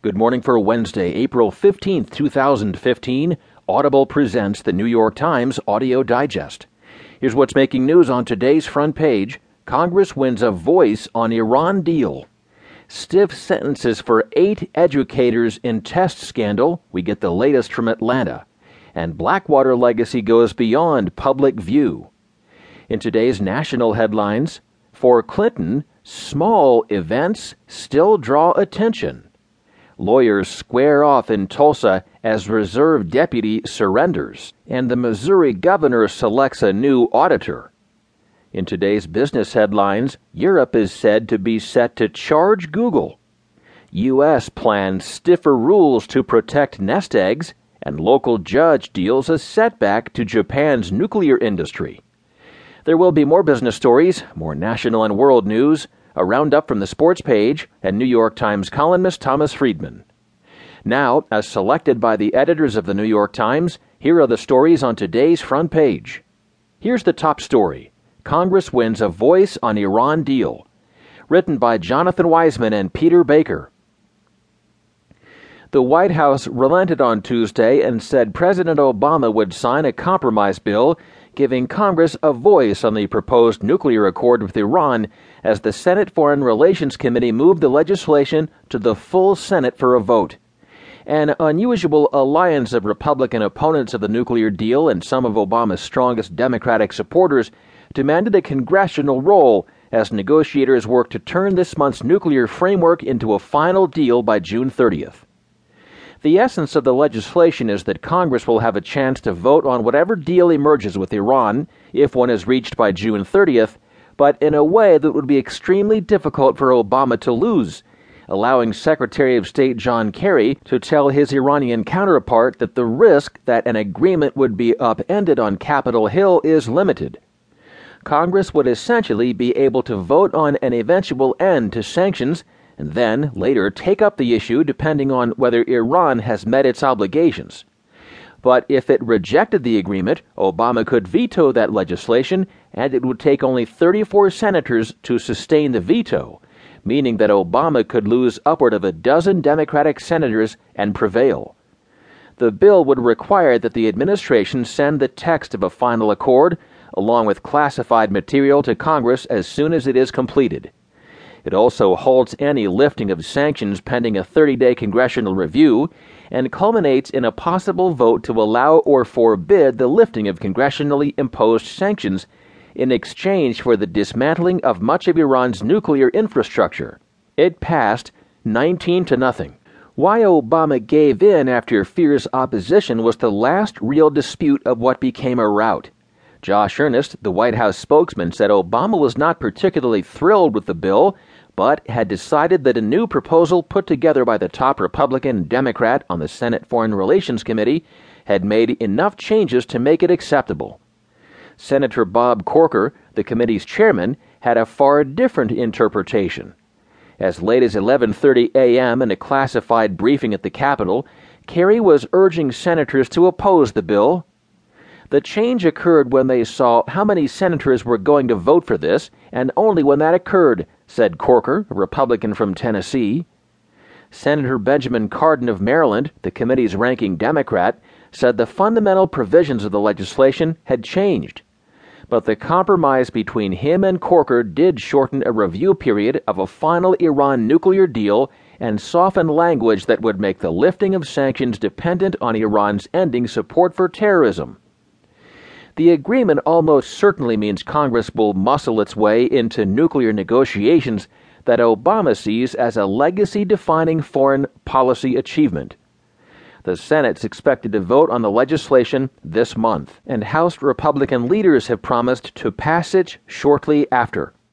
Good morning for Wednesday, April 15th, 2015. Audible presents the New York Times Audio Digest. Here's what's making news on today's front page Congress wins a voice on Iran deal. Stiff sentences for eight educators in test scandal. We get the latest from Atlanta. And Blackwater legacy goes beyond public view. In today's national headlines, for Clinton, small events still draw attention. Lawyers square off in Tulsa as reserve deputy surrenders, and the Missouri governor selects a new auditor. In today's business headlines, Europe is said to be set to charge Google. U.S. plans stiffer rules to protect nest eggs, and local judge deals a setback to Japan's nuclear industry. There will be more business stories, more national and world news, a roundup from the sports page, and New York Times columnist Thomas Friedman. Now, as selected by the editors of the New York Times, here are the stories on today's front page. Here's the top story Congress wins a voice on Iran deal. Written by Jonathan Weisman and Peter Baker. The White House relented on Tuesday and said President Obama would sign a compromise bill giving Congress a voice on the proposed nuclear accord with Iran as the Senate Foreign Relations Committee moved the legislation to the full Senate for a vote. An unusual alliance of Republican opponents of the nuclear deal and some of Obama's strongest Democratic supporters demanded a congressional role as negotiators work to turn this month's nuclear framework into a final deal by June 30th. The essence of the legislation is that Congress will have a chance to vote on whatever deal emerges with Iran, if one is reached by June 30th, but in a way that would be extremely difficult for Obama to lose, allowing Secretary of State John Kerry to tell his Iranian counterpart that the risk that an agreement would be upended on Capitol Hill is limited. Congress would essentially be able to vote on an eventual end to sanctions and then later take up the issue depending on whether Iran has met its obligations. But if it rejected the agreement, Obama could veto that legislation, and it would take only 34 senators to sustain the veto, meaning that Obama could lose upward of a dozen Democratic senators and prevail. The bill would require that the administration send the text of a final accord, along with classified material, to Congress as soon as it is completed. It also halts any lifting of sanctions pending a 30 day congressional review and culminates in a possible vote to allow or forbid the lifting of congressionally imposed sanctions in exchange for the dismantling of much of Iran's nuclear infrastructure. It passed 19 to nothing. Why Obama gave in after fierce opposition was the last real dispute of what became a rout. Josh Earnest, the White House spokesman, said Obama was not particularly thrilled with the bill but had decided that a new proposal put together by the top Republican and Democrat on the Senate Foreign Relations Committee had made enough changes to make it acceptable. Senator Bob Corker, the committee's chairman, had a far different interpretation. As late as 11:30 a.m. in a classified briefing at the Capitol, Kerry was urging senators to oppose the bill. The change occurred when they saw how many senators were going to vote for this, and only when that occurred, said Corker, a Republican from Tennessee. Senator Benjamin Cardin of Maryland, the committee's ranking Democrat, said the fundamental provisions of the legislation had changed. But the compromise between him and Corker did shorten a review period of a final Iran nuclear deal and soften language that would make the lifting of sanctions dependent on Iran's ending support for terrorism. The agreement almost certainly means Congress will muscle its way into nuclear negotiations that Obama sees as a legacy defining foreign policy achievement. The Senate's expected to vote on the legislation this month, and House Republican leaders have promised to pass it shortly after.